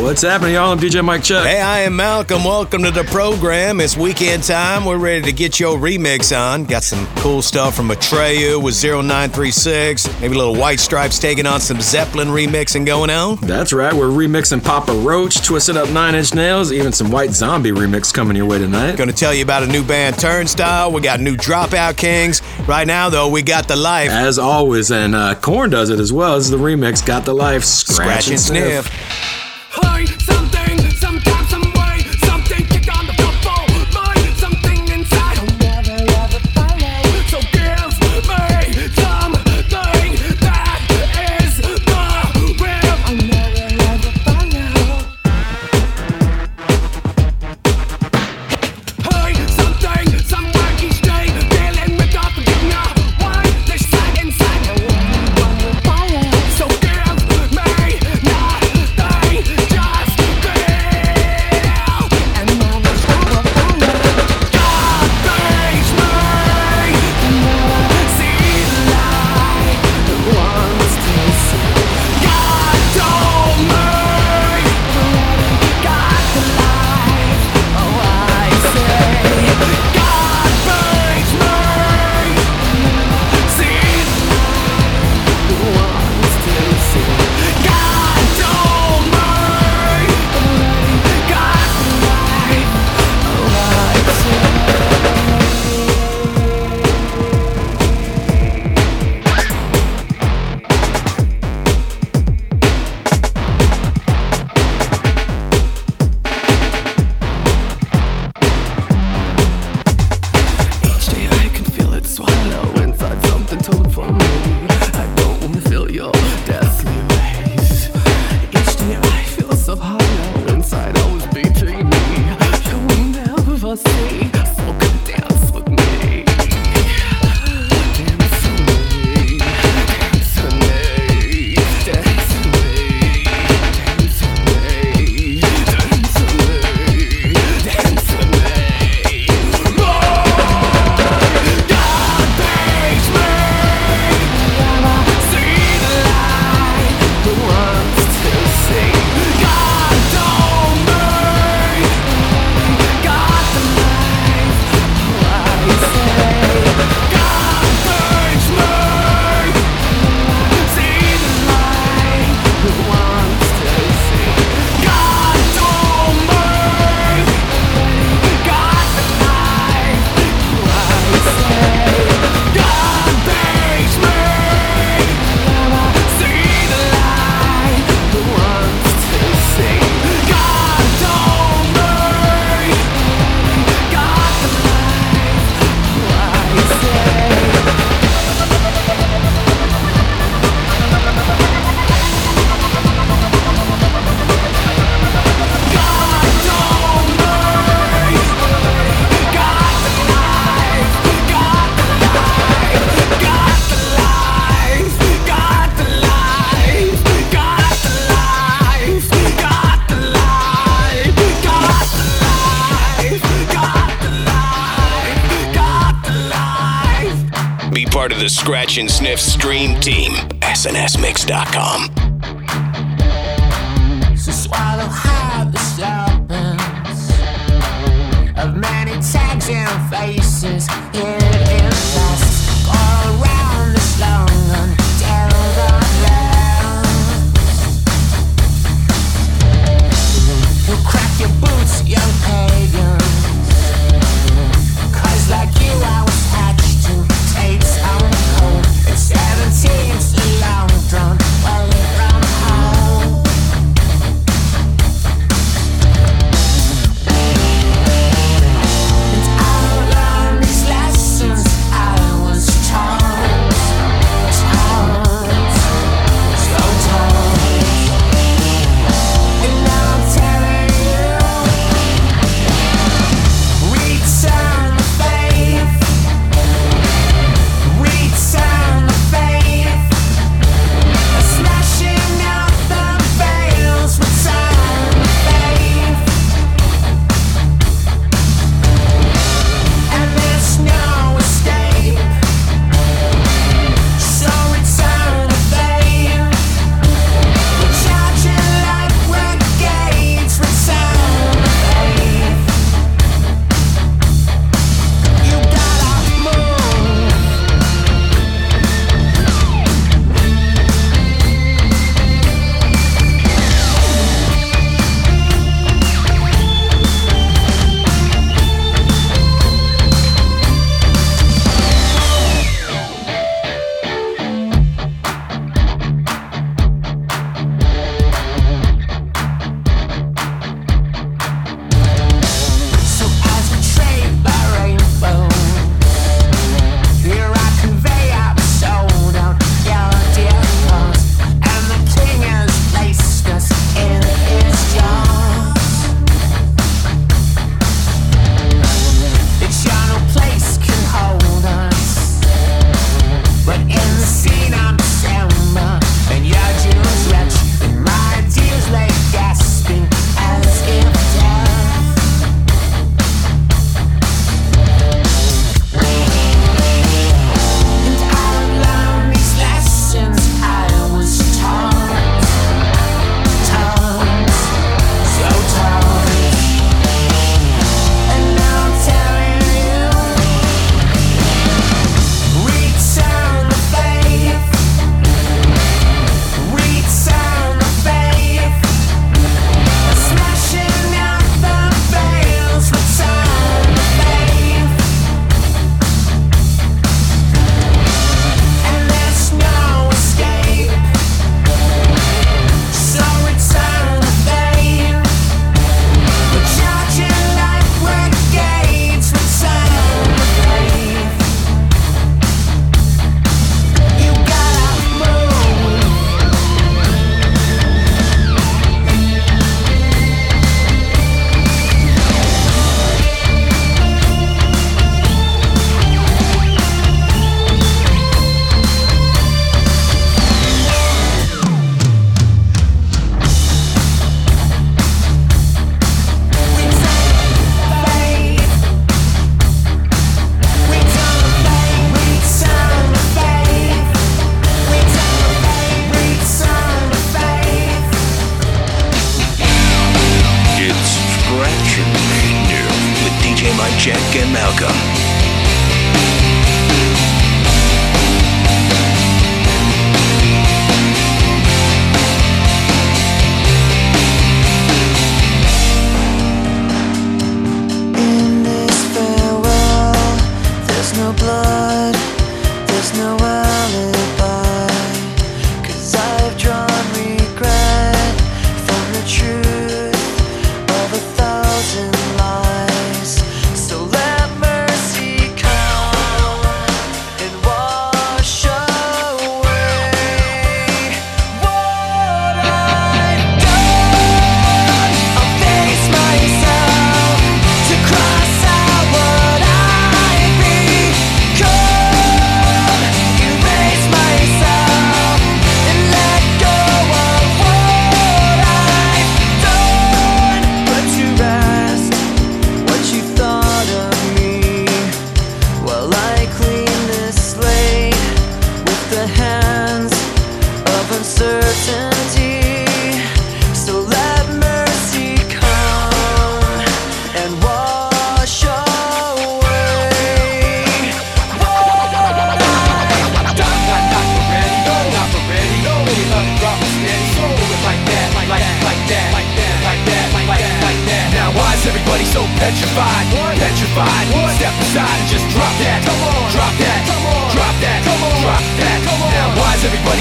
What's happening, y'all? I'm DJ Mike Chuck. Hey, I am Malcolm. Welcome to the program. It's weekend time. We're ready to get your remix on. Got some cool stuff from Atreyu with 0936. Maybe a little White Stripes taking on some Zeppelin remixing going on. That's right, we're remixing Papa Roach, twisting up Nine Inch Nails, even some White Zombie remix coming your way tonight. Going to tell you about a new band, Turnstile. We got new Dropout Kings. Right now, though, we got the life. As always, and uh, Korn does it as well. This is the remix, Got the Life, Scratch, Scratch and Sniff. Hey, something,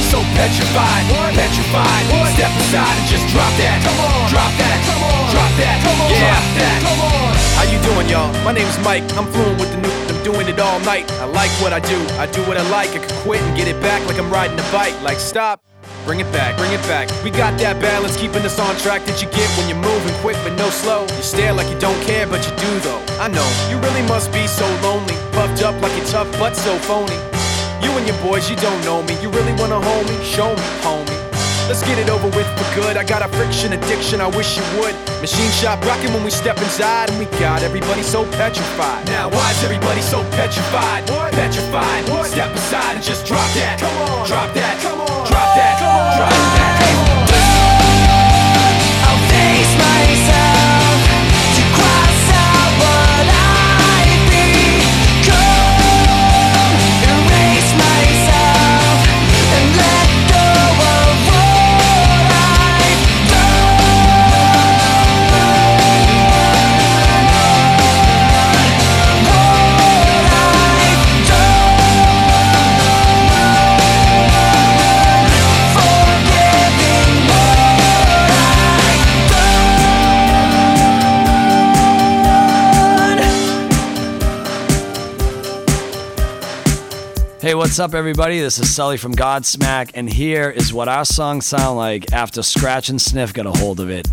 everybody so petrified? Petrified. Step aside and just drop that. Come on. Drop that. Come on. Drop that. Come on. Yeah. Drop that. Come on. How you doing, y'all? My name's Mike. I'm fluent with the new. I'm doing it all night. I like what I do. I do what I like. I can quit and get it back like I'm riding a bike. Like stop. Bring it back, bring it back. We got that balance, keeping us on track that you get when you're moving quick but no slow. You stare like you don't care, but you do though. I know, you really must be so lonely. Puffed up like you're tough, but so phony. You and your boys, you don't know me. You really wanna hold me? Show me, homie. Let's get it over with for good. I got a friction addiction, I wish you would. Machine shop rocking when we step inside, and we got everybody so petrified. Now why is everybody so petrified? Petrified. Step aside and just drop that. Come on. Drop that. Come on. Drop that. Come on. Drop that. What's up, everybody? This is Sully from Godsmack, and here is what our songs sound like after Scratch and Sniff got a hold of it.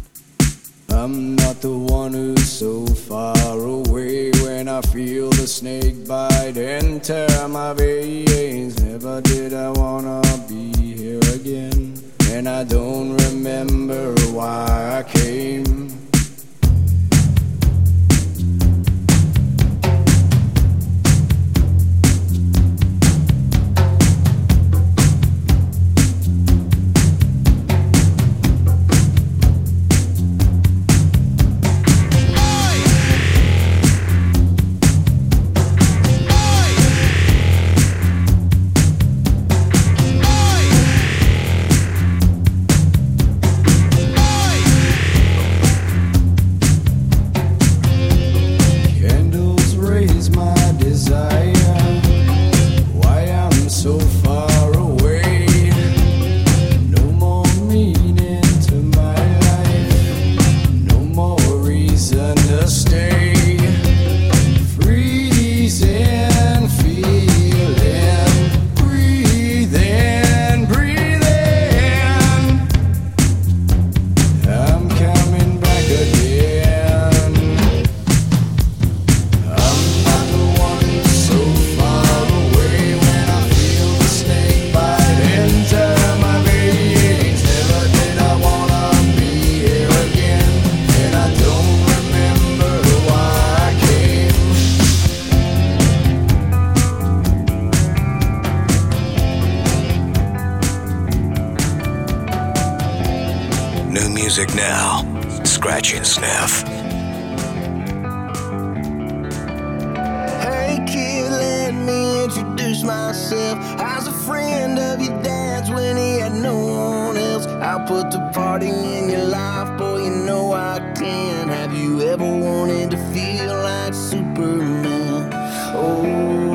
I'm not the one who's so far away when I feel the snake bite and tear my veins. Never did I wanna be here again, and I don't remember why I came. music now. Scratch and sniff. Hey kid, let me introduce myself. I was a friend of your dad's when he had no one else. I'll put the party in your life, boy, you know I can. Have you ever wanted to feel like Superman? Oh.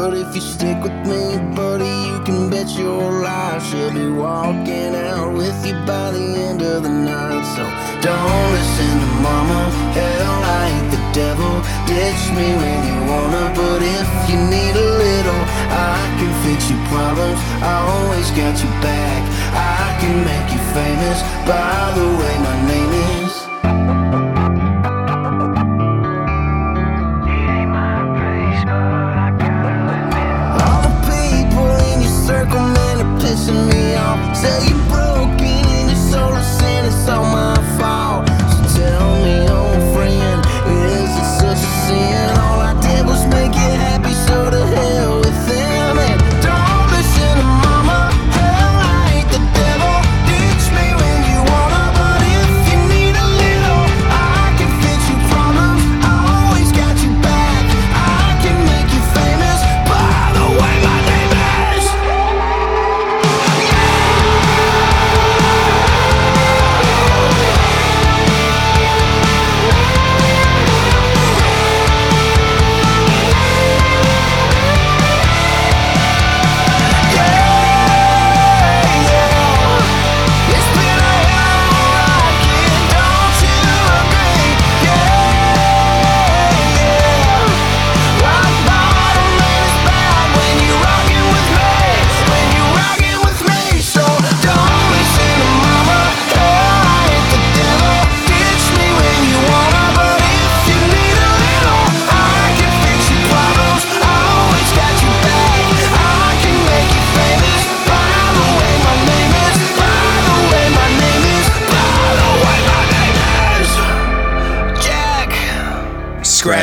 But if you stick with me, buddy, you can bet your life she'll be walking out with you by the end of the night. So don't listen to mama. Hell, I ain't the devil. Ditch me when you wanna, but if you need a little, I can fix your problems. I always got your back. I can make you famous. By the way, my name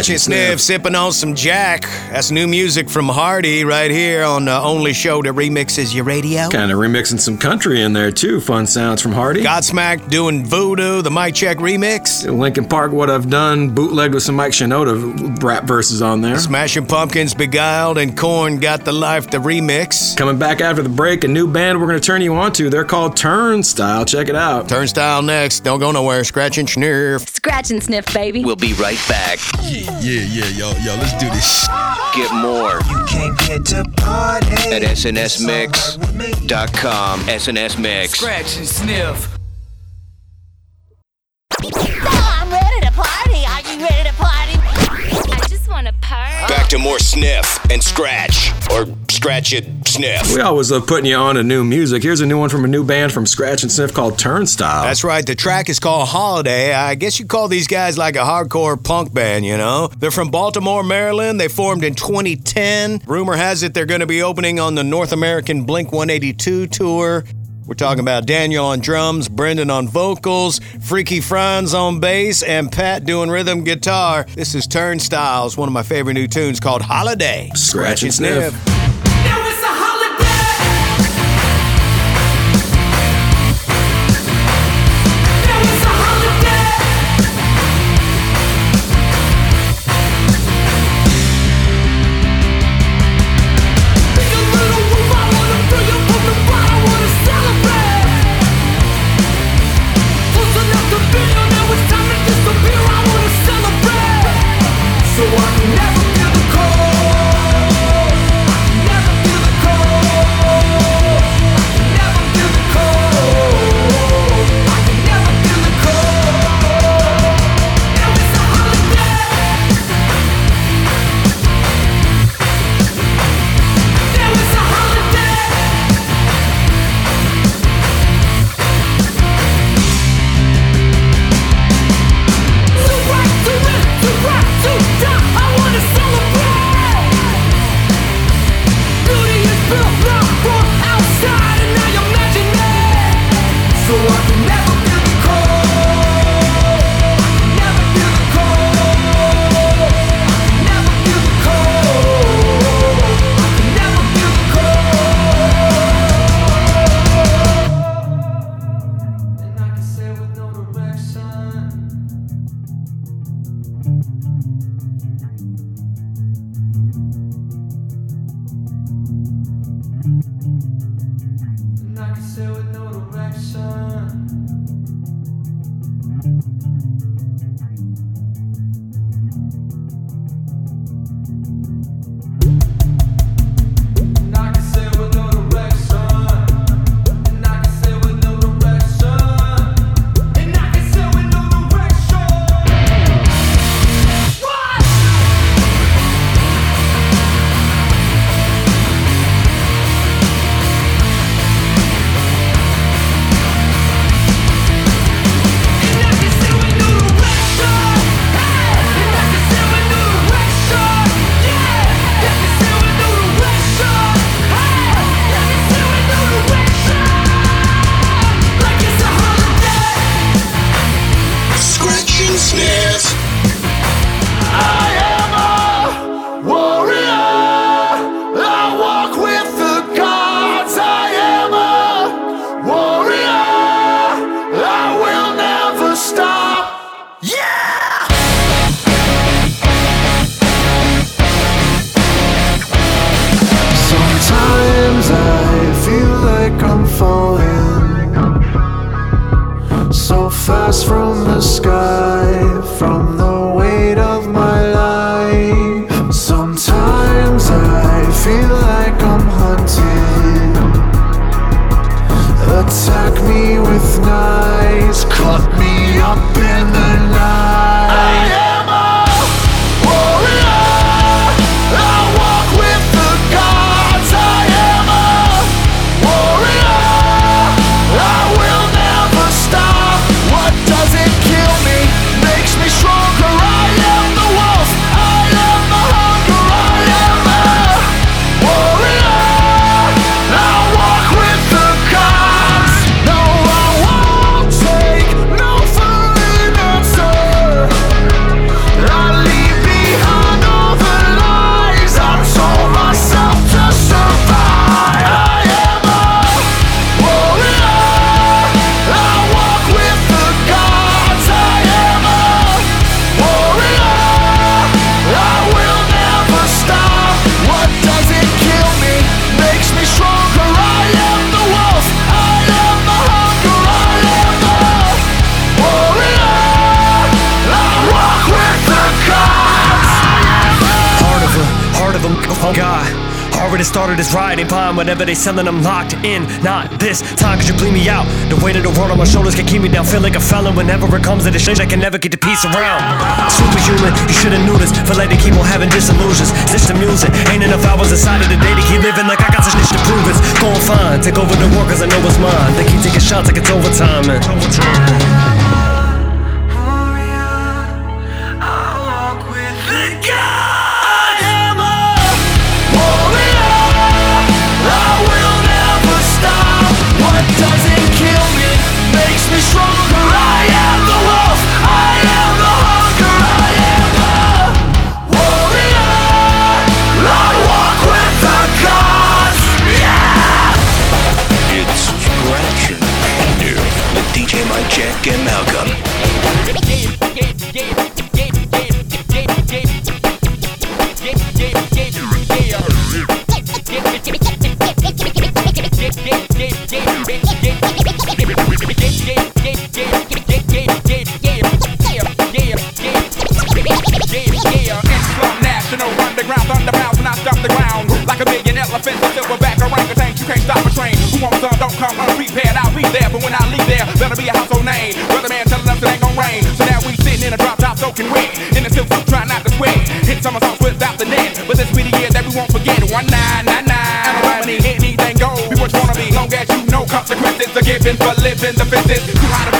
Scratch and sniff, sipping on some Jack. That's new music from Hardy right here on the only show that remixes your radio. Kind of remixing some country in there too. Fun sounds from Hardy. Godsmack doing Voodoo, the Mike Czech remix. Linkin Park, what I've done, bootleg with some Mike Shinoda rap verses on there. Smashing Pumpkins, Beguiled, and Korn got the life, the remix. Coming back after the break, a new band we're going to turn you on to. They're called Turnstile. Check it out. Turnstile next. Don't go nowhere. Scratch and sniff. Scratch and sniff, baby. We'll be right back. Yeah, yeah, yeah, y'all. yo, yo, let's do this. Get more You can't to party. at snsmix.com. SNS Mix. Scratch and sniff. Back to more sniff and scratch, or scratch it, sniff. We always love putting you on to new music. Here's a new one from a new band from Scratch and Sniff called Turnstile. That's right. The track is called Holiday. I guess you call these guys like a hardcore punk band, you know? They're from Baltimore, Maryland. They formed in 2010. Rumor has it they're going to be opening on the North American Blink 182 tour. We're talking about Daniel on drums, Brendan on vocals, Freaky Franz on bass, and Pat doing rhythm guitar. This is Turnstiles, one of my favorite new tunes called Holiday. Scratch and sniff. Now It's riding pine. Whatever they selling, I'm locked in. Not this time, cause you bleed me out. The weight of the world on my shoulders can keep me down. Feel like a felon whenever it comes to the change. I can never get the peace around. Superhuman, you should've knew this. For like they keep on having disillusions. This the music, ain't enough hours inside of the day to keep living like I got such shit to prove it. Going fine, take over the world cause I know it's mine. They keep taking shots like it's overtime. Man. Overtime. Nick and Malcolm. Elephant, silverback, orangutan, you can't stop a train. Who wants some? Don't come unprepared. I'll be there, but when I can wait. Innocent folk try not to quit. Hit summer songs without the net. But this be the year that we won't forget. One nine nine nine. I don't anything go. Be what you wanna be, long as you know consequences are given for living the business. Too hot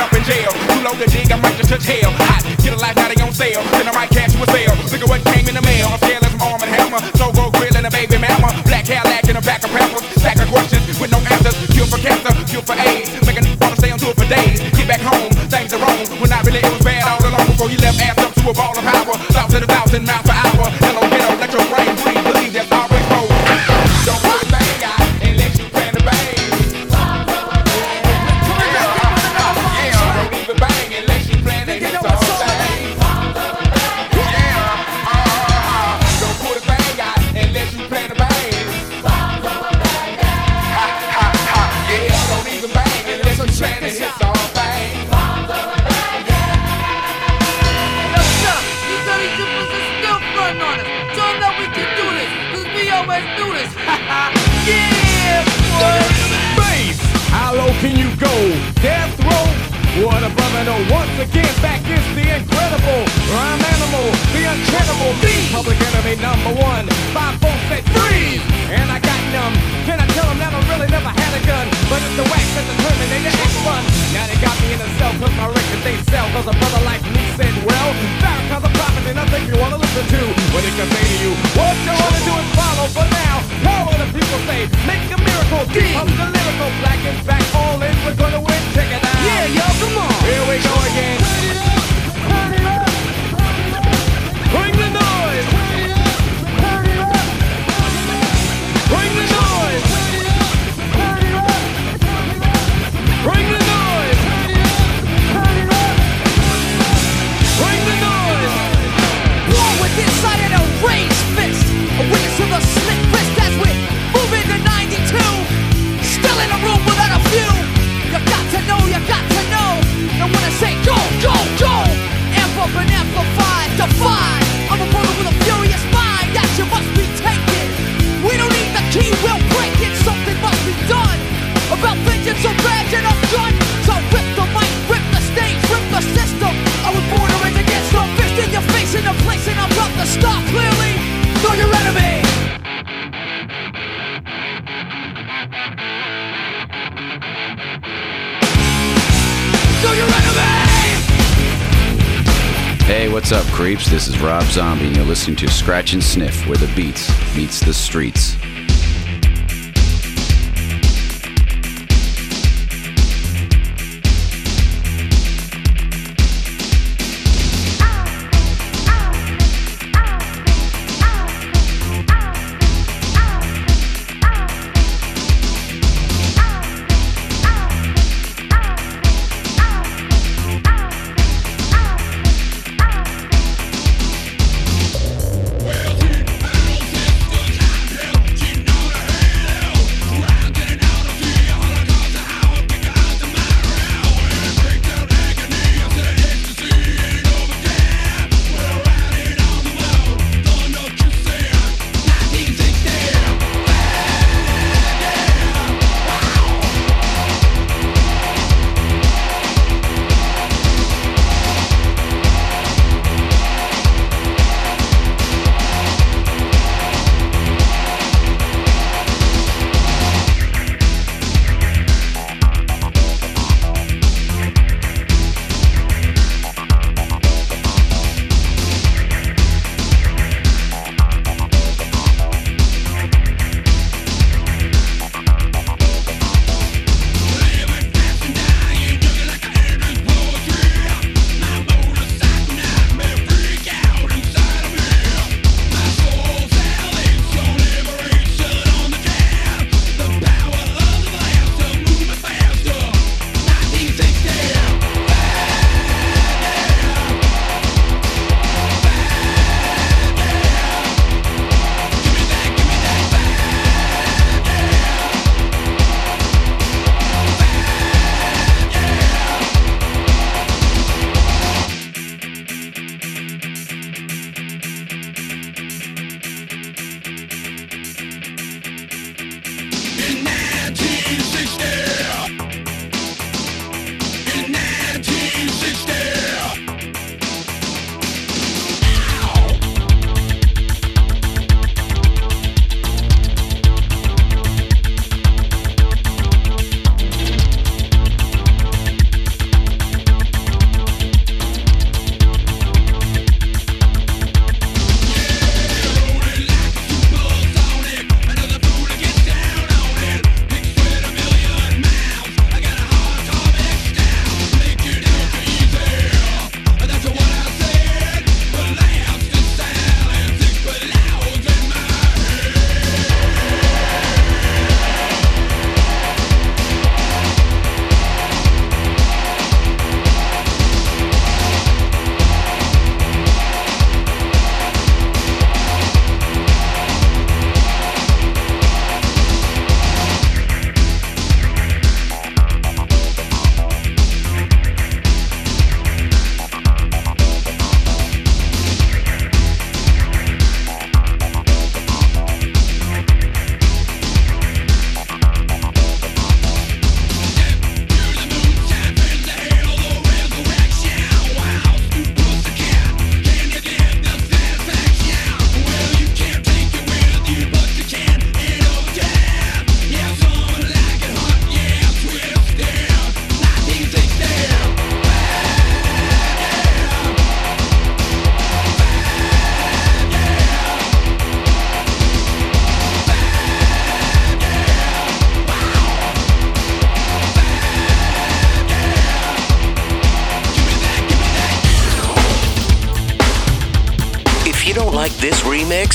Zombie, and you're listening to Scratch and Sniff, where the beats meets the streets.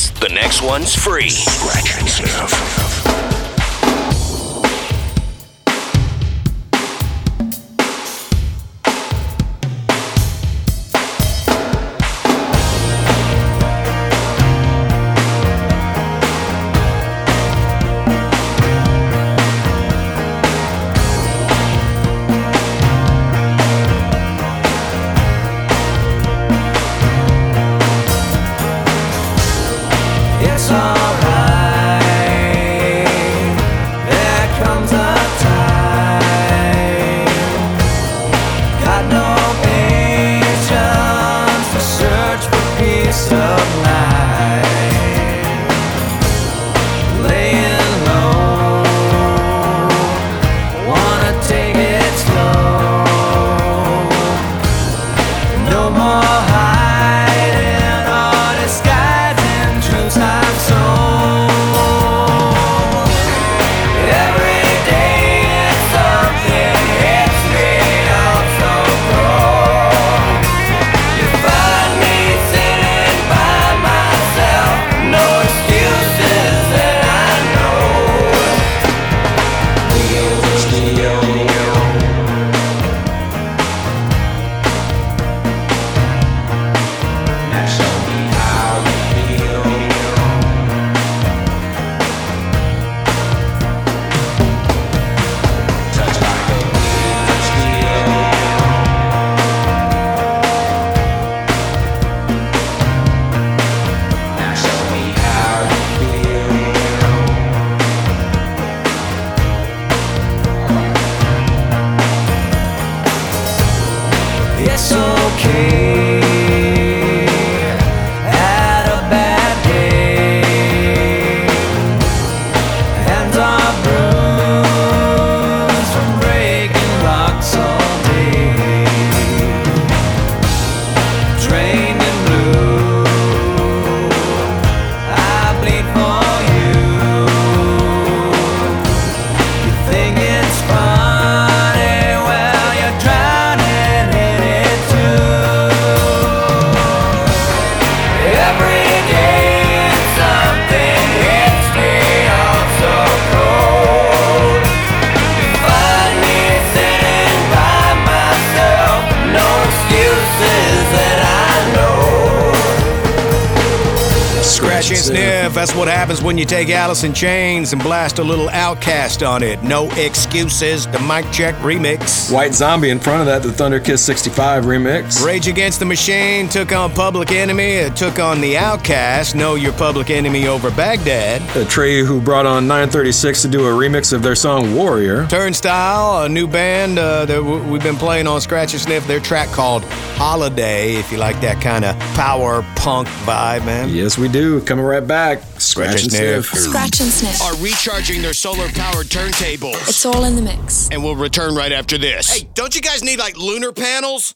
The next one's free. Scratch. You take Alice in Chains and blast a little OutKast on it. No excuses. The Mike Czech remix. White Zombie in front of that, the Thunder Kiss 65 remix. Rage Against the Machine took on Public Enemy. It took on the OutKast. Know your Public Enemy over Baghdad. Atreyu, who brought on 936 to do a remix of their song Warrior. Turnstile, a new band uh, that w- we've been playing on Scratch and Sniff. Their track called Holiday. If you like that kind of power punk vibe, man. Yes, we do. Coming right back. Scratch and sniff. Scratch and sniff. Are recharging their solar powered turntables. It's all in the mix. And we'll return right after this. Hey, don't you guys need like lunar panels?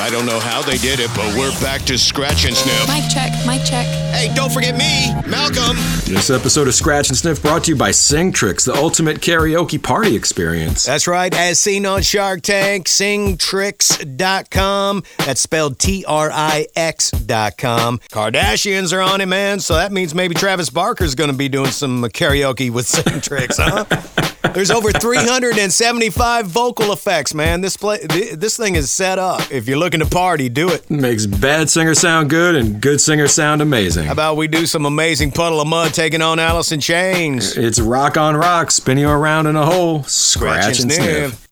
I don't know how they did it, but we're back to scratch and sniff. Mic check, mic check. Hey, don't forget me, Malcolm. This episode of Scratch and Sniff brought to you by Singtrix, the ultimate karaoke party experience. That's right. As seen on Shark Tank, singtrix.com. That's spelled T R I X.com. Kardashians are on it, man. So that means maybe Travis Barker's going to be doing some karaoke with Singtrix, huh? There's over 375 vocal effects, man. This play, this thing is set up. If you're looking to party, do it. Makes bad singers sound good and good singers sound amazing. How about we do some amazing Puddle of Mudd taking on Alice in Chains? It's rock on rock, spin you around in a hole. Scratch, and sniff.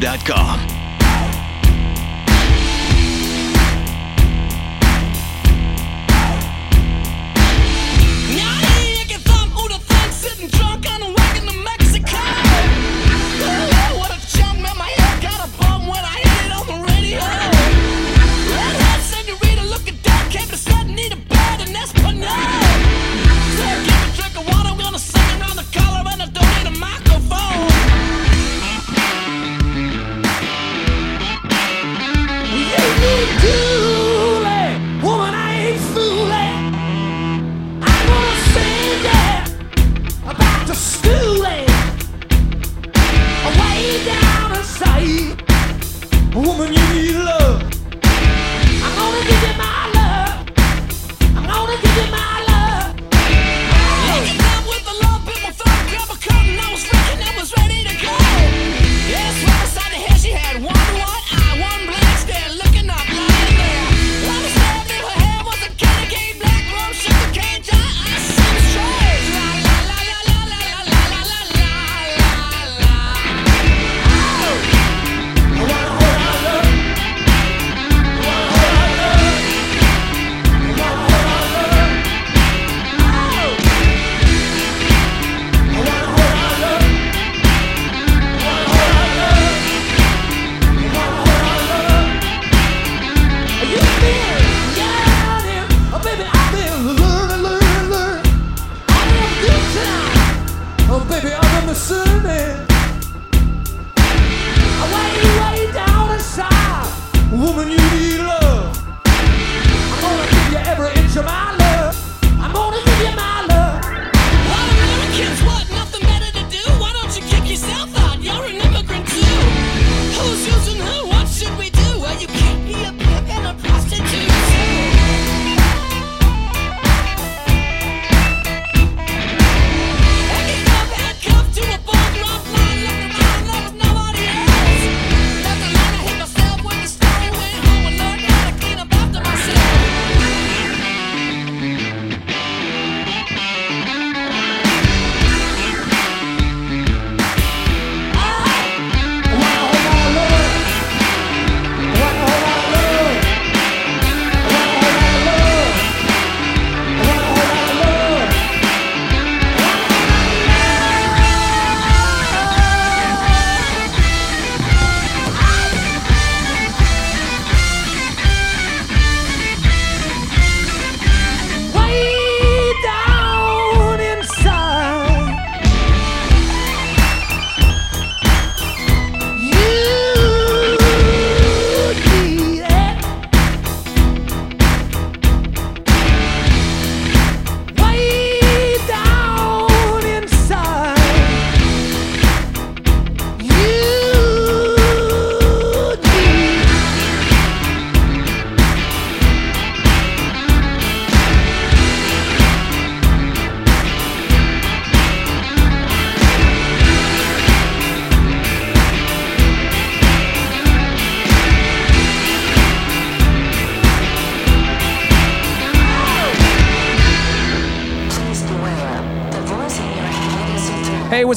Sports.com.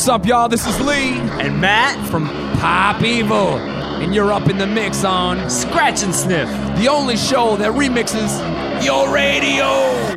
What's up, y'all? This is Lee. And Matt. From Pop Evil. And you're up in the mix on Scratch and Sniff, the only show that remixes your radio.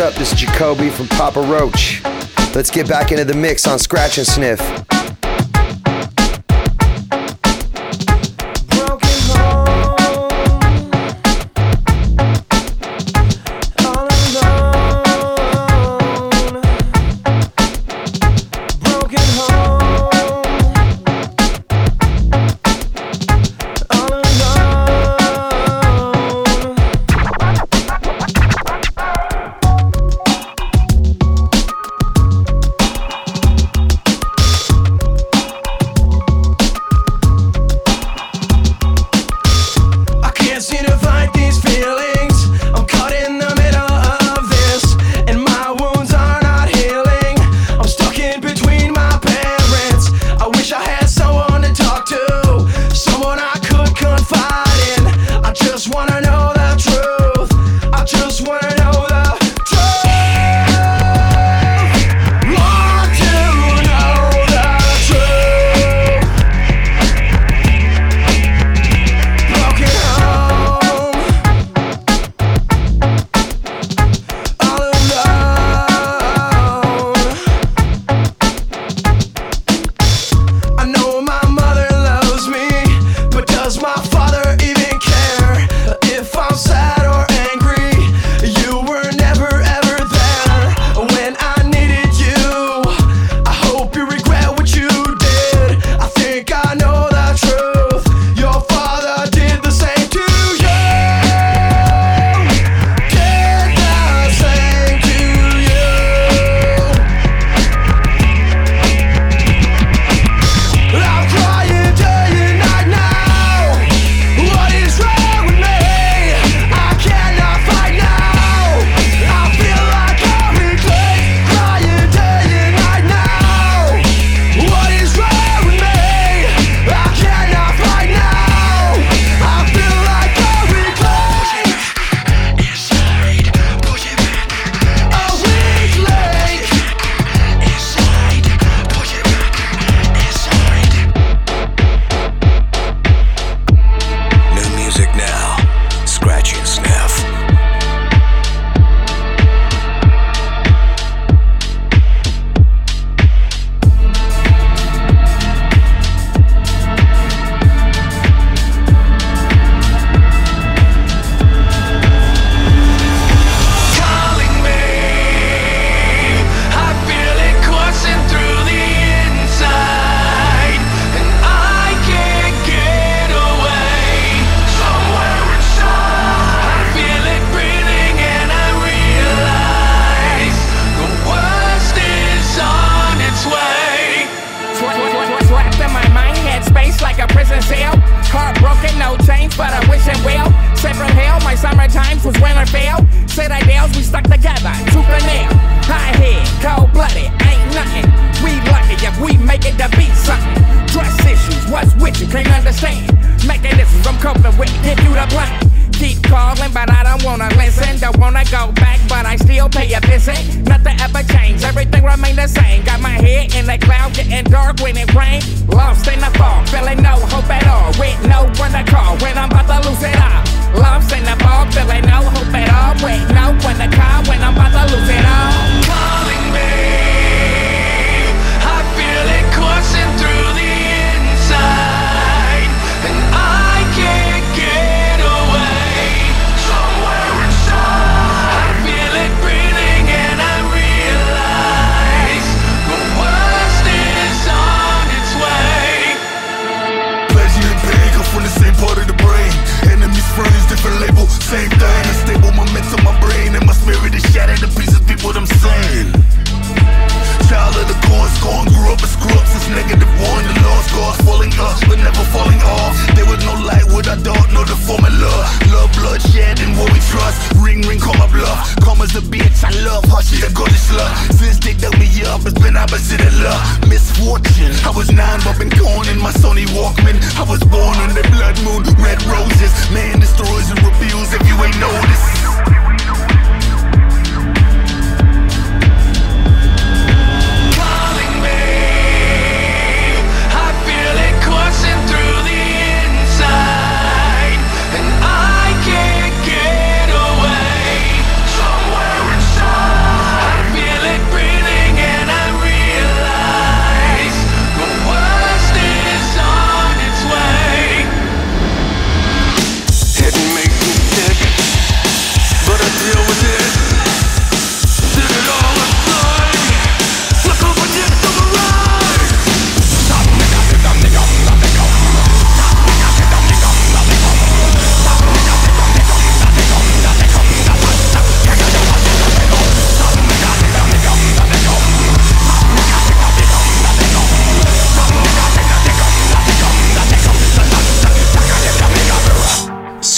What's up? This is Jacoby from Papa Roach. Let's get back into the mix on Scratch and Sniff. Come as a bitch, I love her, she's a good slut. Since they dug me up, it's been opposite of love. Misfortune, I was nine, but been gone in my Sony Walkman. I was born under blood moon, red roses. Man destroys and reveals if you ain't noticed.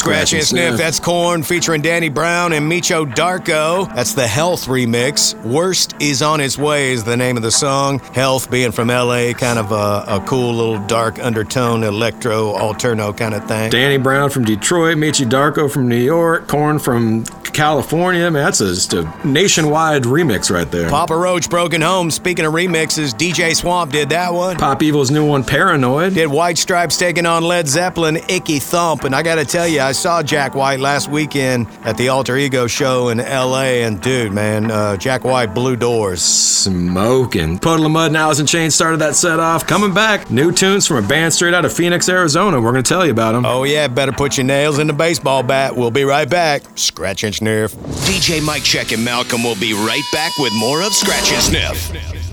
Scratch and Sniff. That's Korn featuring Danny Brown and Meechy Darko. That's the Health remix. Worst is on its way is the name of the song. Health being from LA, kind of a, a cool little dark undertone, electro, alterno kind of thing. Danny Brown from Detroit, Meechy Darko from New York, Korn from California. Man, that's a, just a nationwide remix right there. Papa Roach, Broken Home. Speaking of remixes, DJ Swamp did that one. Pop Evil's new one, Paranoid. Did White Stripes taking on Led Zeppelin, Icky Thump. And I got to tell you, I saw Jack White last weekend at the Alter Ego show in LA. And dude, man, uh, Jack White blew doors. Smoking. Puddle of Mudd and Alice in Chains started that set off. Coming back, new tunes from a band straight out of Phoenix, Arizona. We're going to tell you about them. Oh, yeah, better put your nails in the baseball bat. We'll be right back. Scratch and sniff. DJ Mike Czech and Malcolm will be right back with more of Scratch and Sniff.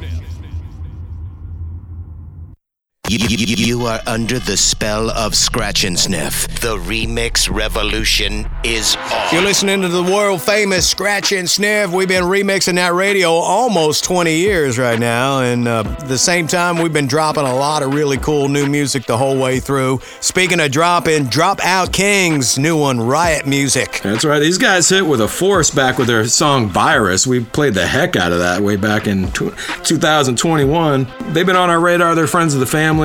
You, you- you are under the spell of Scratch and Sniff. The remix revolution is on. You're listening to the world famous Scratch and Sniff. We've been remixing that radio almost 20 years right now. And uh, at the same time, we've been dropping a lot of really cool new music the whole way through. Speaking of dropping, Dropout Kings, new one, Riot Music. That's right. These guys hit with a force back with their song Virus. We played the heck out of that way back in tw 2021. They've been on our radar. They're friends of the family.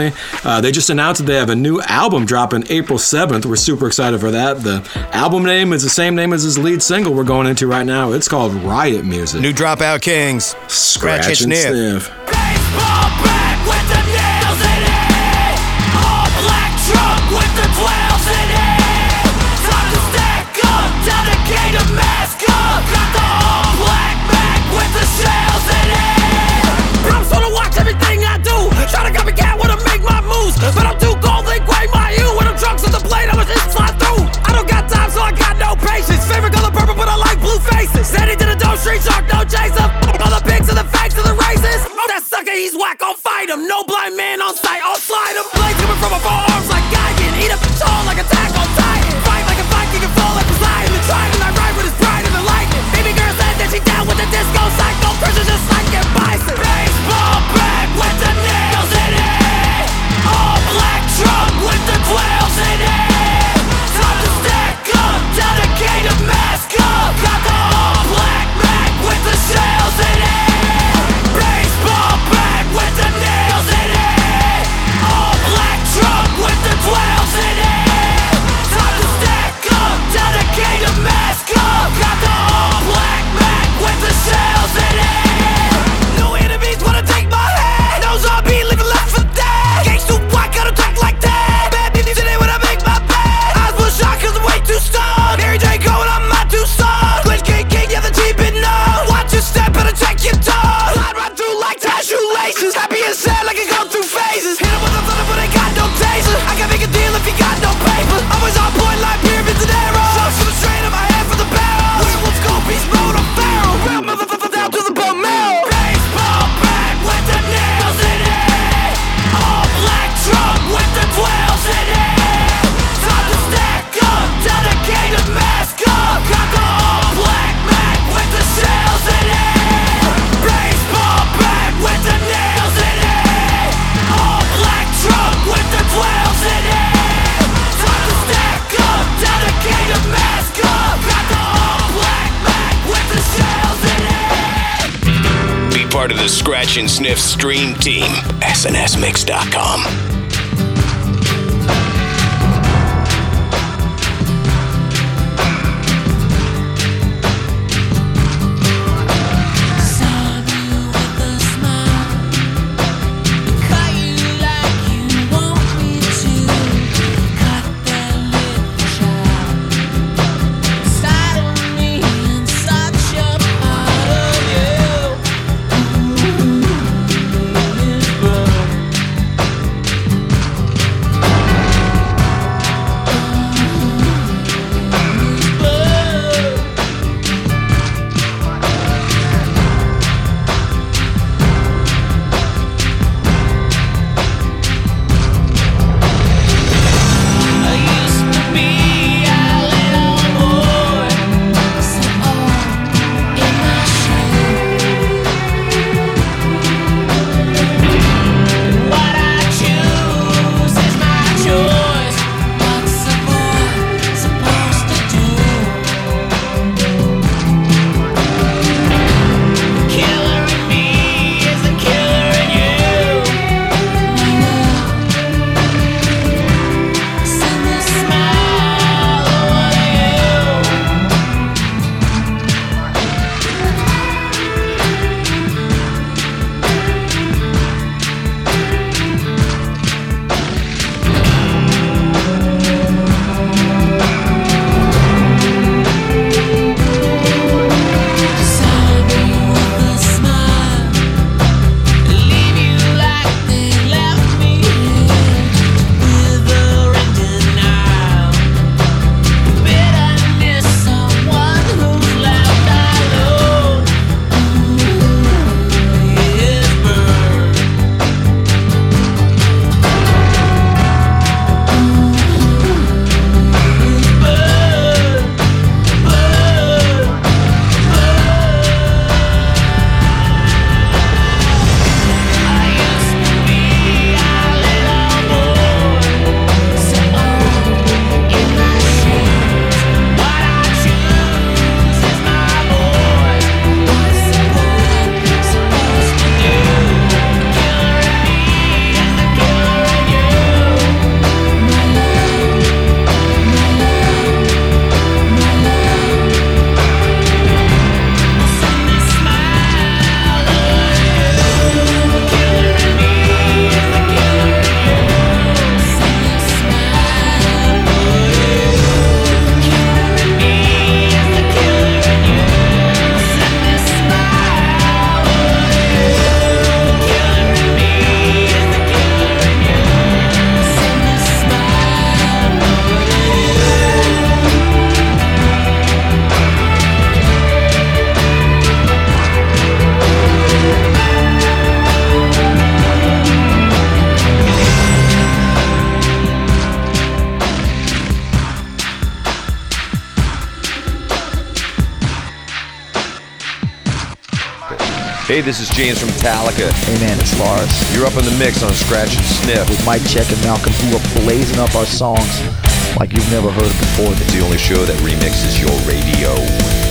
Uh, they just announced that they have a new album dropping April 7th. We're super excited for that. The album name is the same name as his lead single we're going into right now. It's called Riot Music. New Dropout Kings, Scratch, and Sniff. sniff. Heading to the dope street, shark, no chaser. All the pigs and the fakes and the races. Oh, that sucker, he's whack, I'll fight him. No blind man on sight, I'll slide him. Blades coming from my and Sniff stream team. SNSMix.com. this is James from Metallica. Hey man, it's Lars. You're up in the mix on Scratch and Sniff. With Mike Czech and Malcolm, who are blazing up our songs like you've never heard before. It's the only show that remixes your radio.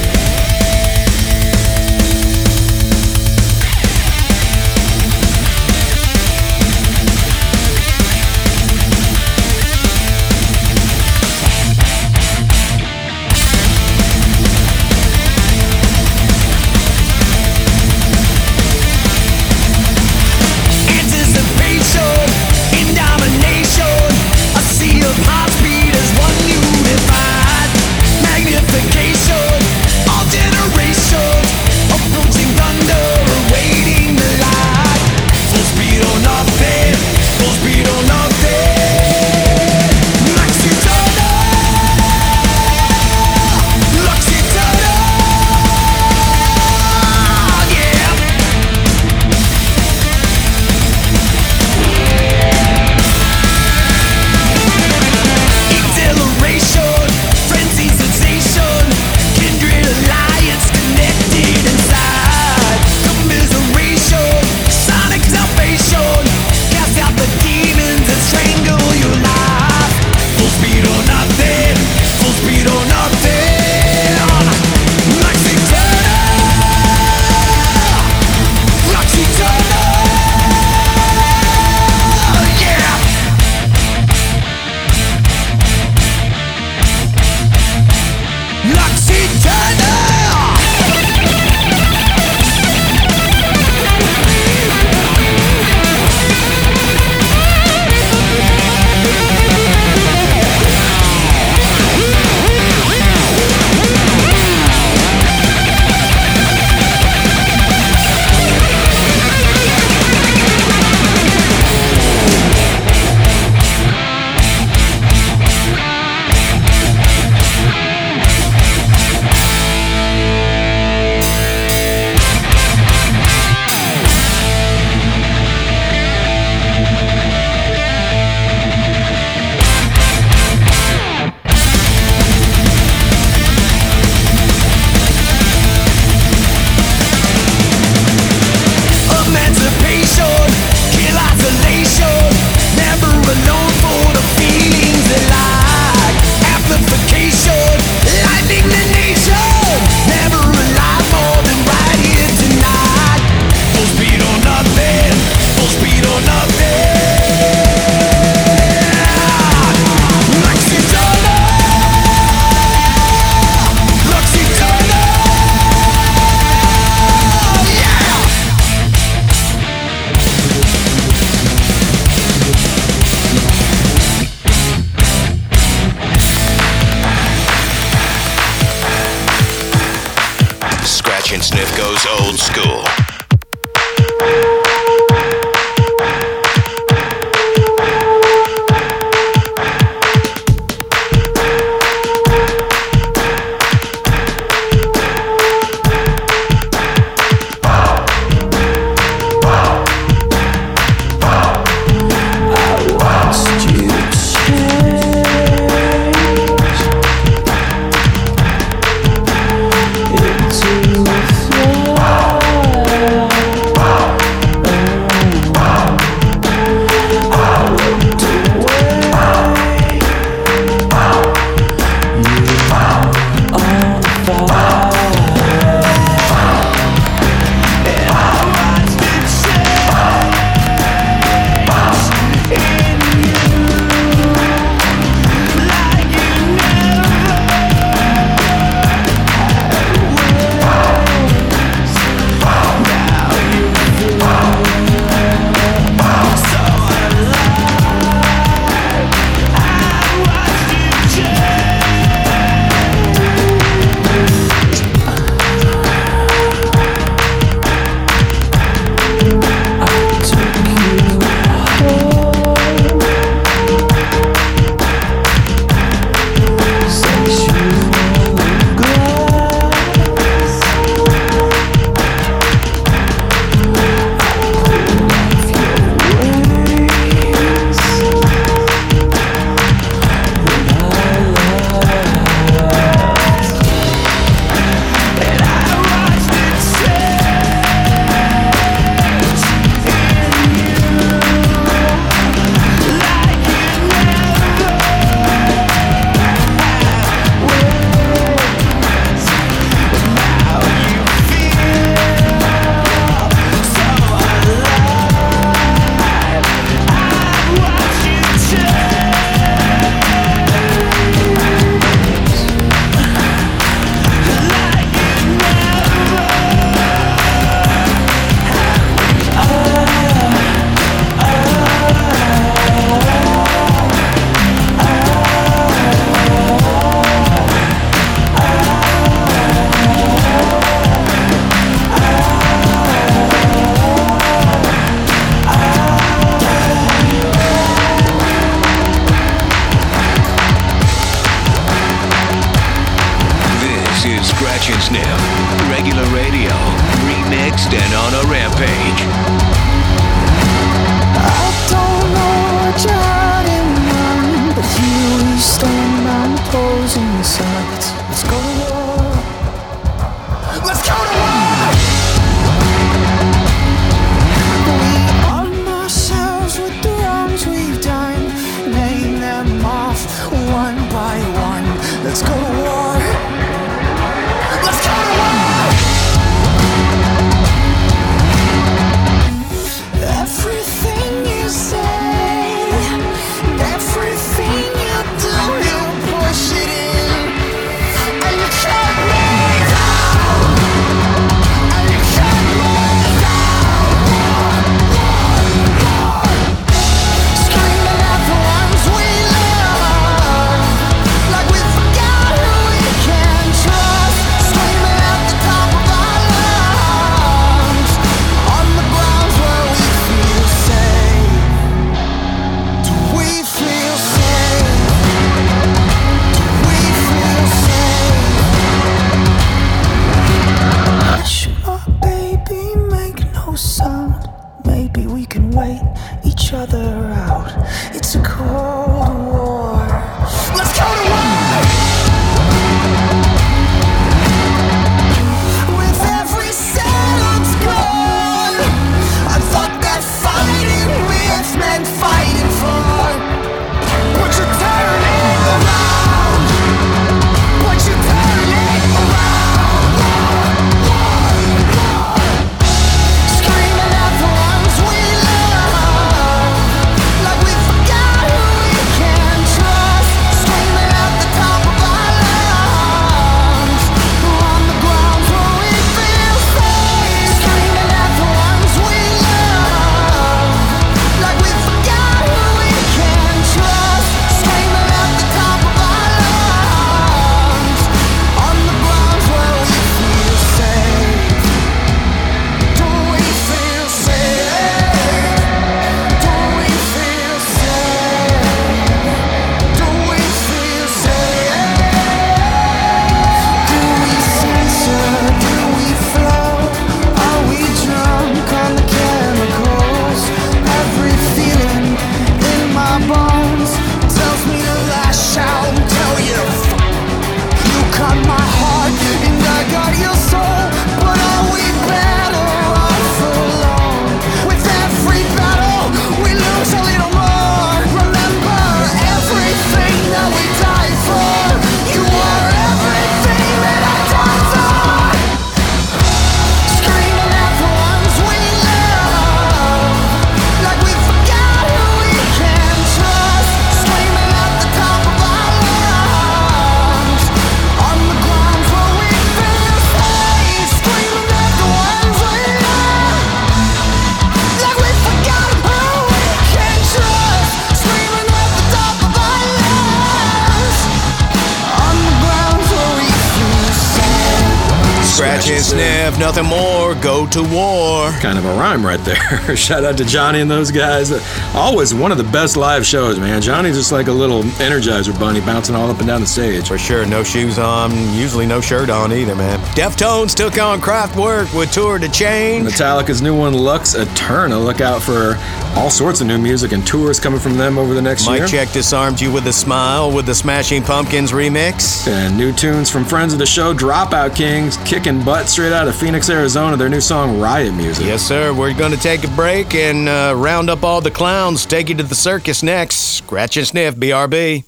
Nothing more. Go to war. Kind of a rhyme right there. Shout out to Johnny and those guys. Always one of the best live shows, man. Johnny's just like a little energizer bunny bouncing all up and down the stage. For sure, no shoes on, usually no shirt on either, man. Deftones took on Kraftwerk with Tour De Change. Metallica's new one, Lux Æterna. Look out for all sorts of new music and tours coming from them over the next Mike year. Mike Czech disarmed you with a smile with the Smashing Pumpkins remix. And new tunes from friends of the show, Dropout Kings, kicking butt straight out of Phoenix, Arizona. Their new song, Riot Music. Yes, sir. We're going to take a break and uh, round up all the clowns. Take you to the circus next. Scratch and sniff, BRB.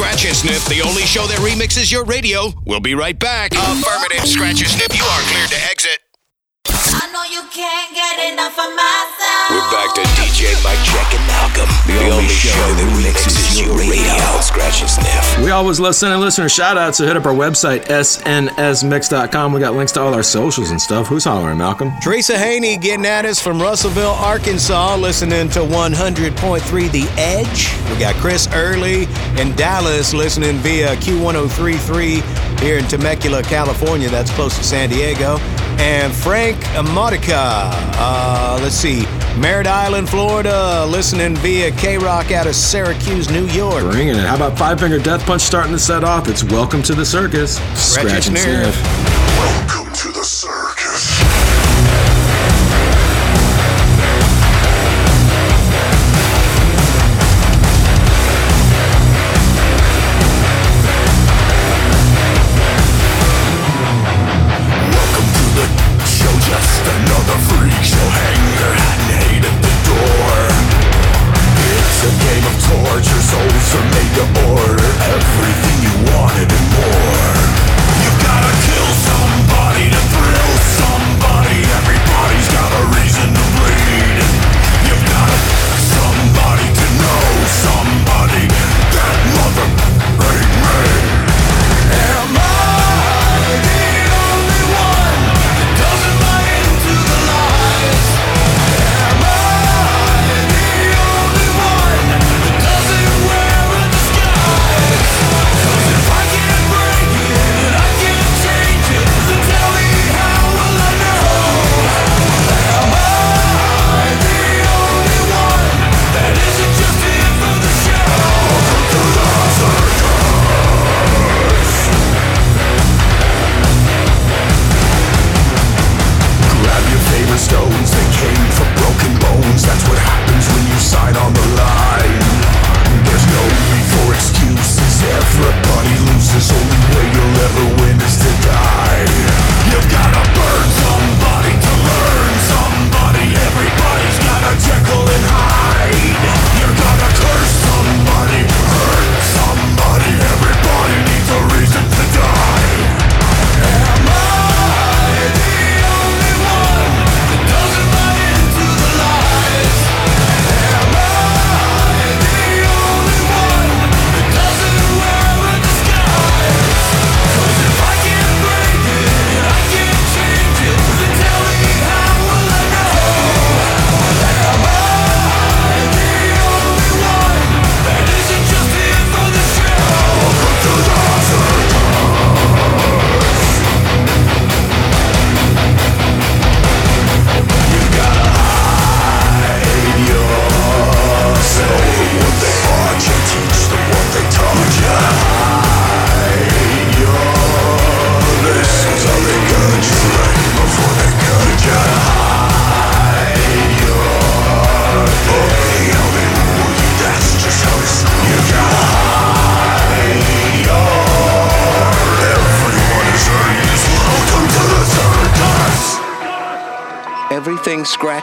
Scratch and Sniff, the only show that remixes your radio. We'll be right back. Affirmative, Scratch and Sniff, you are cleared to exit. I know you can't get enough of my sound. We're back to DJ Mike Czech and Malcolm, the, only, show that remixes your radio. Scratch and Sniff. We always love sending listener shout outs, so hit up our website, snsmix.com. We got links to all our socials and stuff. Who's hollering, Malcolm? Teresa Haney getting at us from Russellville, Arkansas, listening to 100.3 The Edge. We got Chris Early in Dallas listening via Q1033 here in Temecula, California. That's close to San Diego. And Frank Modica, uh, let's see, Merritt Island, Florida, listening via K Rock out of Syracuse, New York. Bringing it. How about Five Finger Death Punch starting the set off? It's Welcome to the Circus. Scratch and sniff.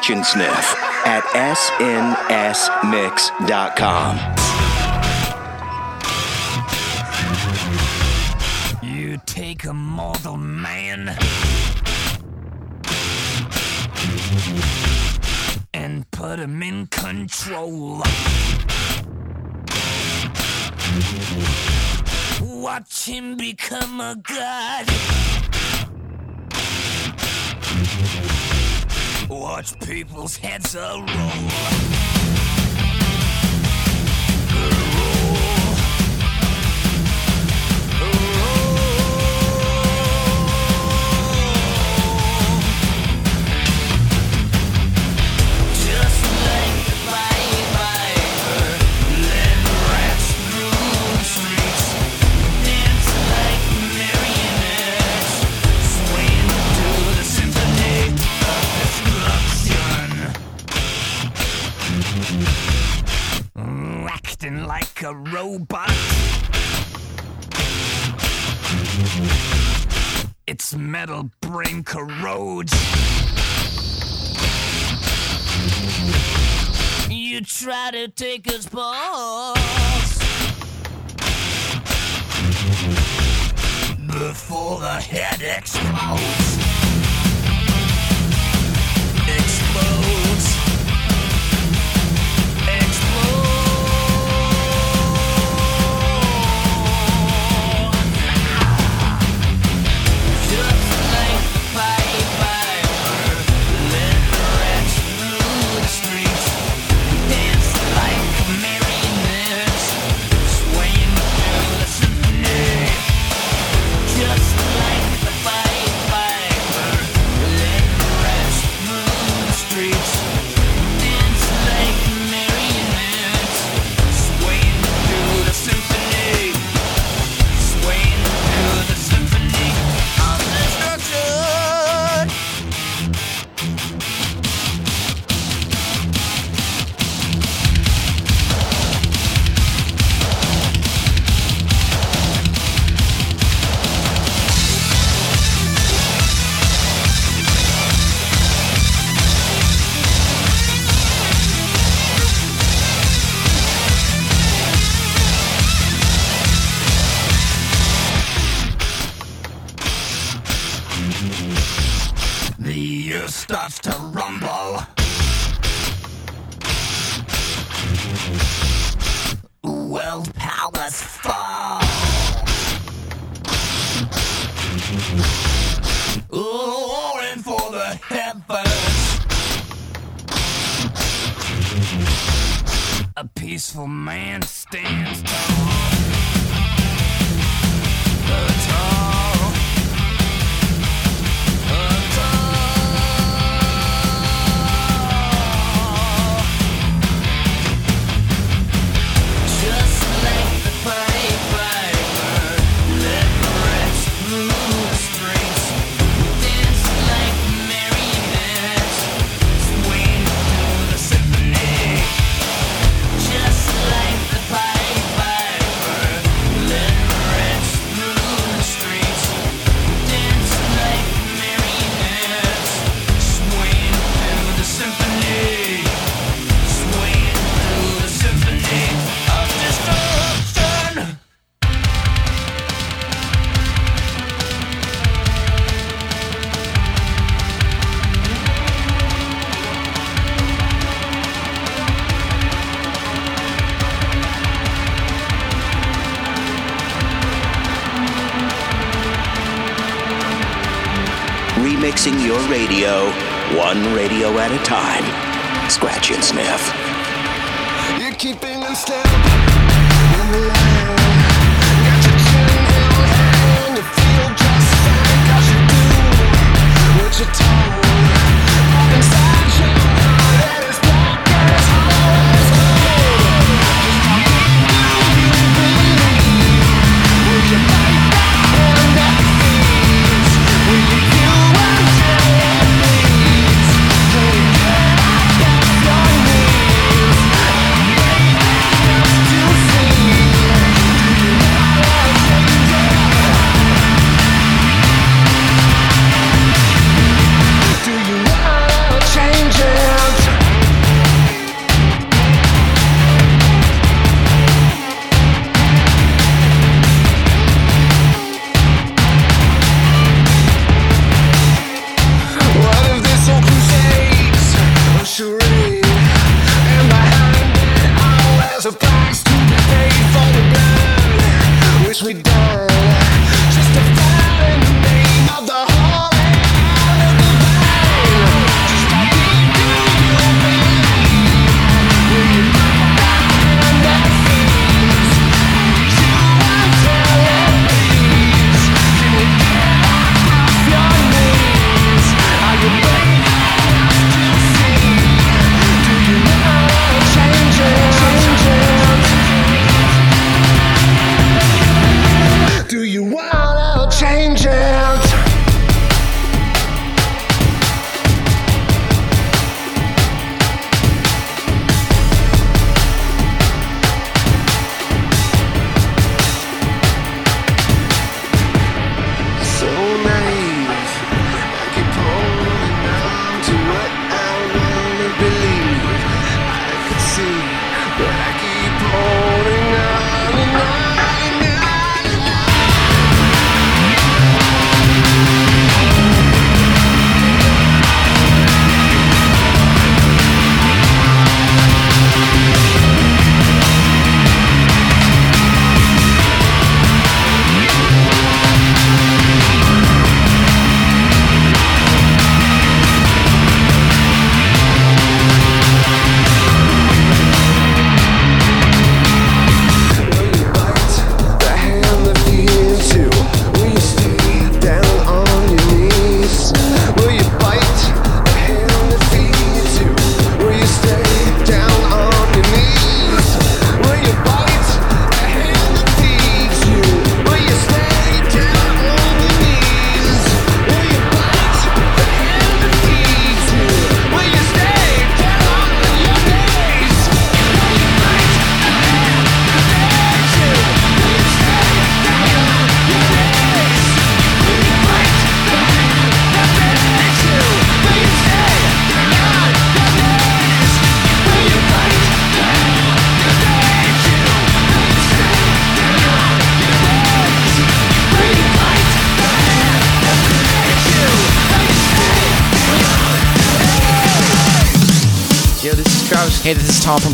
sniff at snsmix.com. You take a mortal man and put him in control. Watch him become a god. Watch people's heads a roll. acting like a robot. Its metal brain corrodes. You try to take us pulse before the head explodes. Explodes.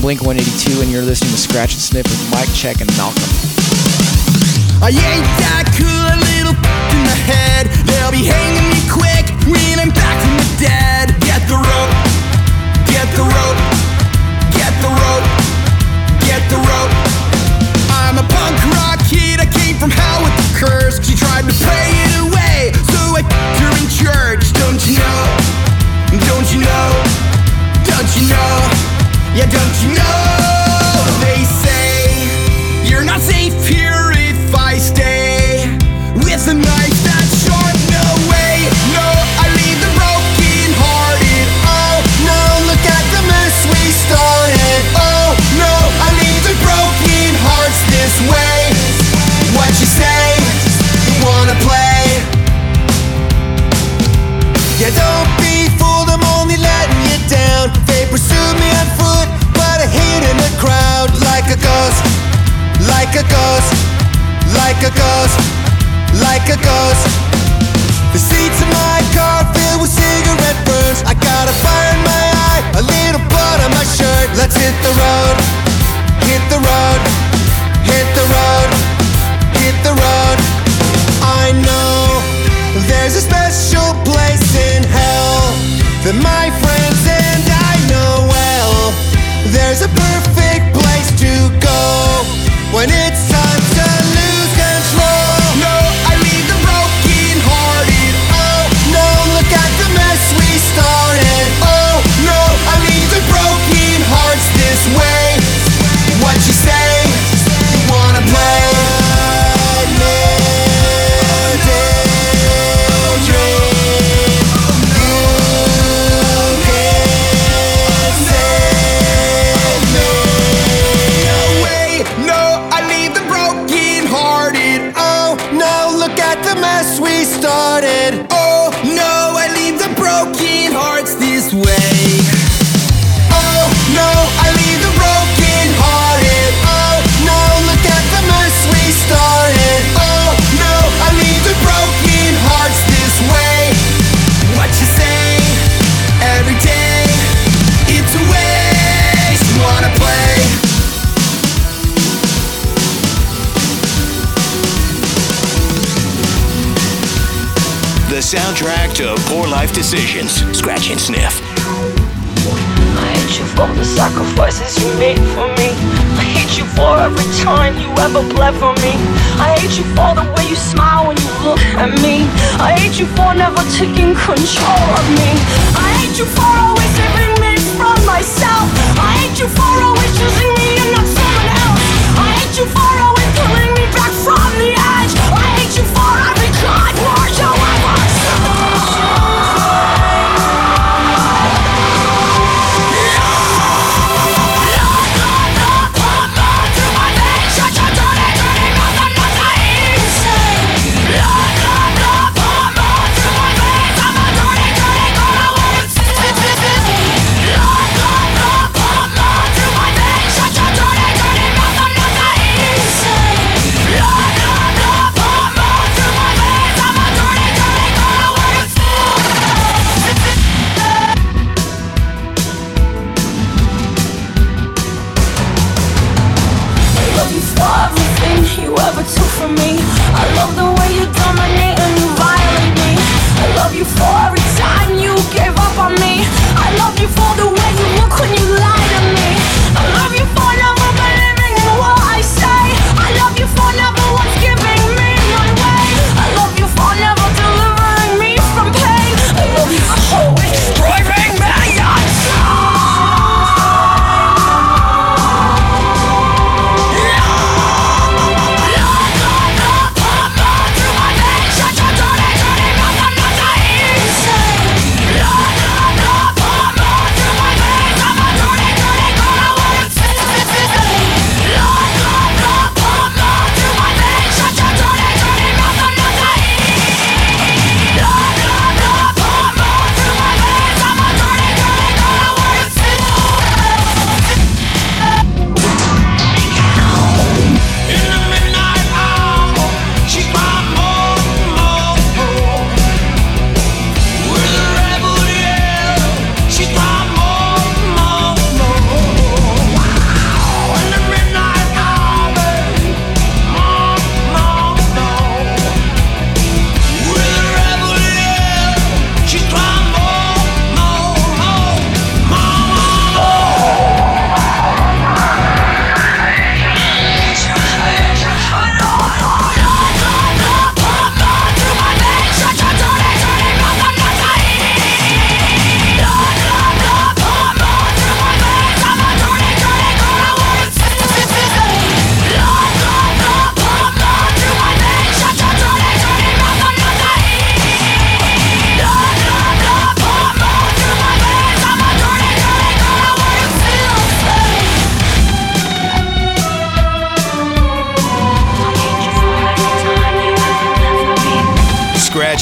Blink 182, and you're listening to Scratch and Sniff with Mike Czech and Malcolm. I ain't life decisions. Scratch and sniff. I hate you for the sacrifices you made for me. I hate you for every time you ever bled for me. I hate you for the way you smile when you look at me. I hate you for never taking control of me. I hate you for always saving me from myself. I hate you for always choosing me and not someone else. I hate you for always pulling me back from the edge.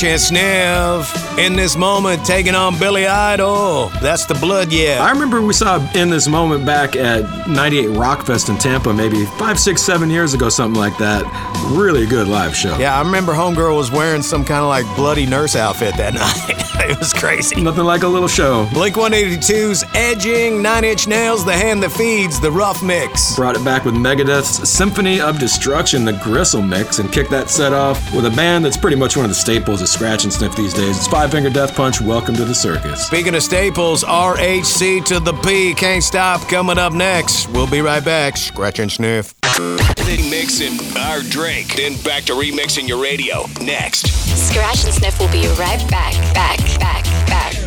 And sniff. In this moment, taking on Billy Idol. That's the Blood Yell. I remember we saw in this moment back at 98 Rockfest in Tampa, maybe five, six, seven years ago, something like that. Really good live show. Yeah, I remember Homegirl was wearing some kind of like bloody nurse outfit that night. it was crazy. Nothing like a little show. Blink 182's Edging, Nine Inch Nails, The Hand That Feeds, The Ruff Mix. Brought it back with Megadeth's Symphony of Destruction, the Gristle mix, and kicked that set off with a band that's pretty much one of the staples of Scratch and Sniff these days. It's Five Finger Death Punch. Welcome to the circus. Speaking of staples, RHC to the P. Can't stop coming up next. We'll be right back. Scratch and sniff. Mixing our drink, then back to remixing your radio. Next. Scratch and Sniff will be right back, back, back, back.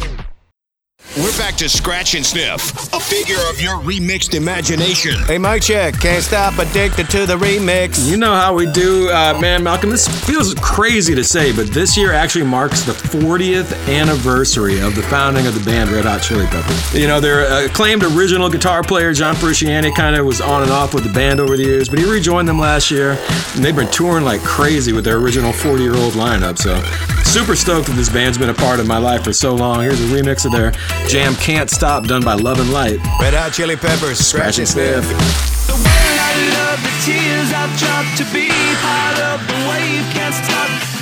We're back to Scratch and Sniff, a figure of your remixed imagination. Hey, Mike Czech, can't stop addicted to the remix. You know how we do, uh, man, Malcolm. This feels crazy to say, but this year actually marks the 40th anniversary of the founding of the band Red Hot Chili Peppers. You know, their acclaimed original guitar player John Frusciante kind of was on and off with the band over the years, but he rejoined them last year, and they've been touring like crazy with their original 40-year-old lineup. So, super stoked that this band's been a part of my life for so long. Here's a remix of their jam "Can't Stop" done by Love and Light. Red Hot Chili Peppers, Scratch and Sniff. love the tears I've dropped to be part of the wave. Can't stop.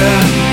Here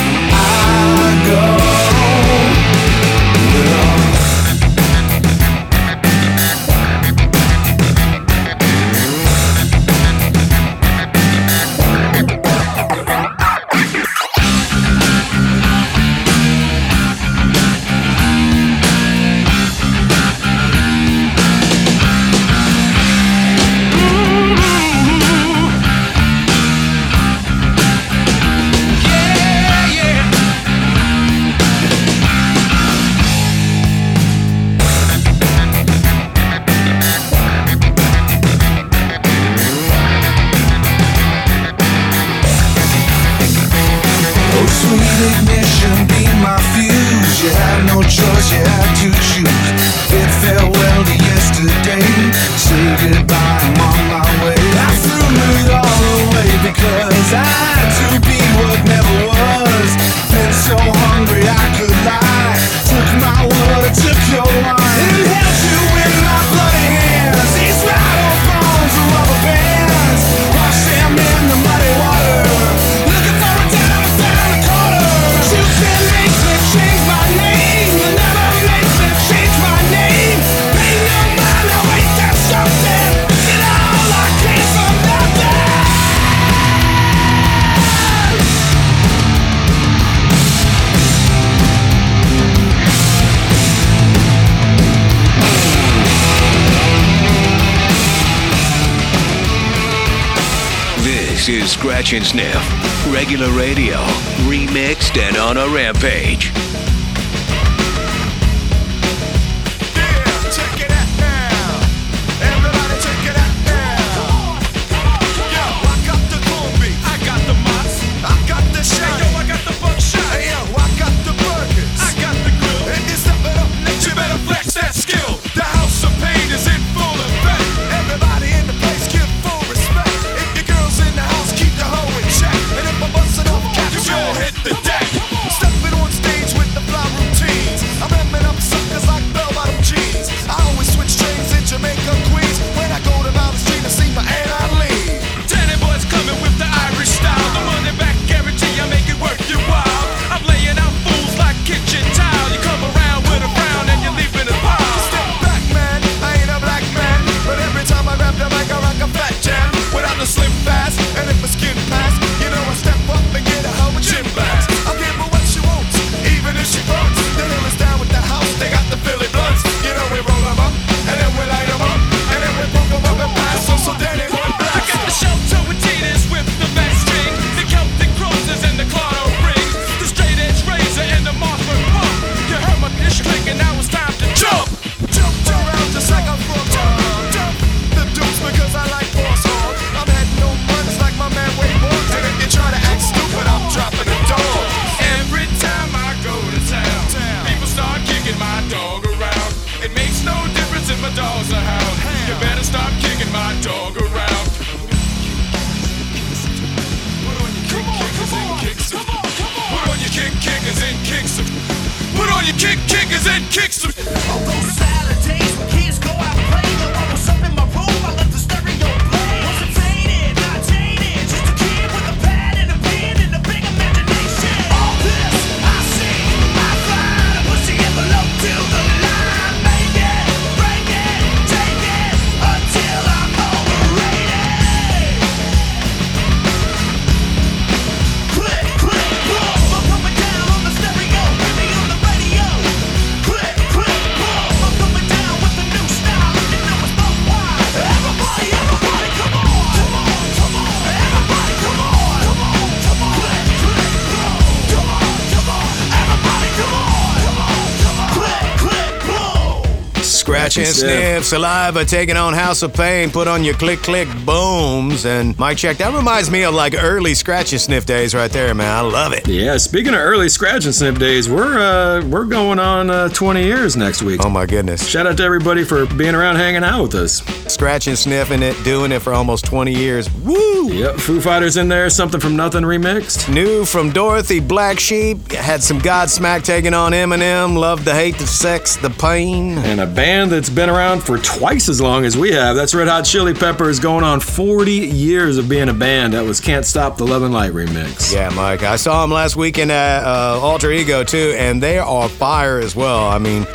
Sniff, saliva taking on House of Pain. Put on your click click booms and Mike Czech. That reminds me of like early scratch and sniff days right there, man. I love it. Yeah, speaking of early scratch and sniff days, we're uh, we're going on uh, 20 years next week. Oh my goodness! Shout out to everybody for being around, hanging out with us. Scratch and sniffing it, doing it for almost 20 years. Woo! Yep, Foo Fighters in there, something from nothing remixed. New from Dorothy Black Sheep. Had some Godsmack taking on Eminem. Love the hate, the sex, the pain. And a band that's been around for twice as long as we have. That's Red Hot Chili Peppers going on 40 years of being a band. That was Can't Stop the Love and Light remix. Yeah, Mike. I saw them last weekend at uh, Alter Ego too, and they are fire as well. I mean,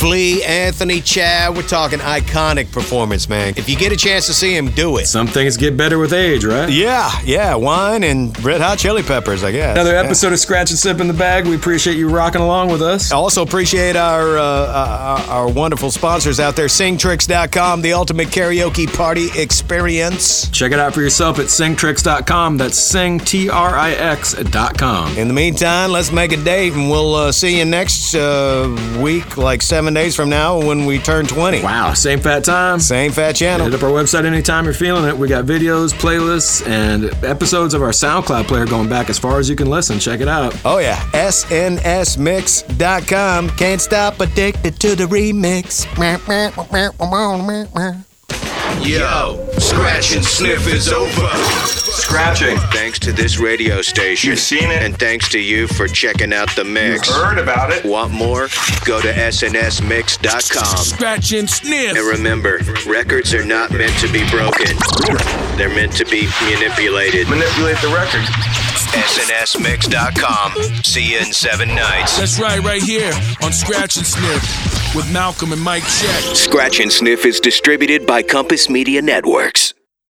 Flea, Anthony, Chad. We're talking iconic performance, man. If you get a chance to see him, do it. Some things get better with age, right? Yeah, yeah. Wine and Red Hot Chili Peppers, I guess. Another Yeah. episode of Scratch and Sip in the Bag. We appreciate you rocking along with us. I also appreciate our, uh, our our wonderful sponsors out there, singtrix.com, the ultimate karaoke party experience. Check it out for yourself at singtrix.com. That's singtrix.com. In the meantime, let's make a date and we'll uh, see you next uh, week, like seven days from now when we turn 20. Wow, same fat time. Same fat channel. Hit up our website anytime you're feeling it. We got videos, playlists, and episodes of our SoundCloud player going back as far as you can listen. Check it out. Oh, yeah. SNSmix.com. Can't stop addicted to the remix. Yo, scratch and sniff is over. Scratching. Thanks to this radio station. You've seen it. And thanks to you for checking out the mix. You've heard about it. Want more? Go to snsmix.com. Scratch and sniff. And remember, records are not meant to be broken. They're meant to be manipulated. Manipulate the record. snsmix.com. See you in seven nights. That's right, right here on Scratch and Sniff with Malcolm and Mike Czech. Scratch and Sniff is distributed by Compass Media Networks.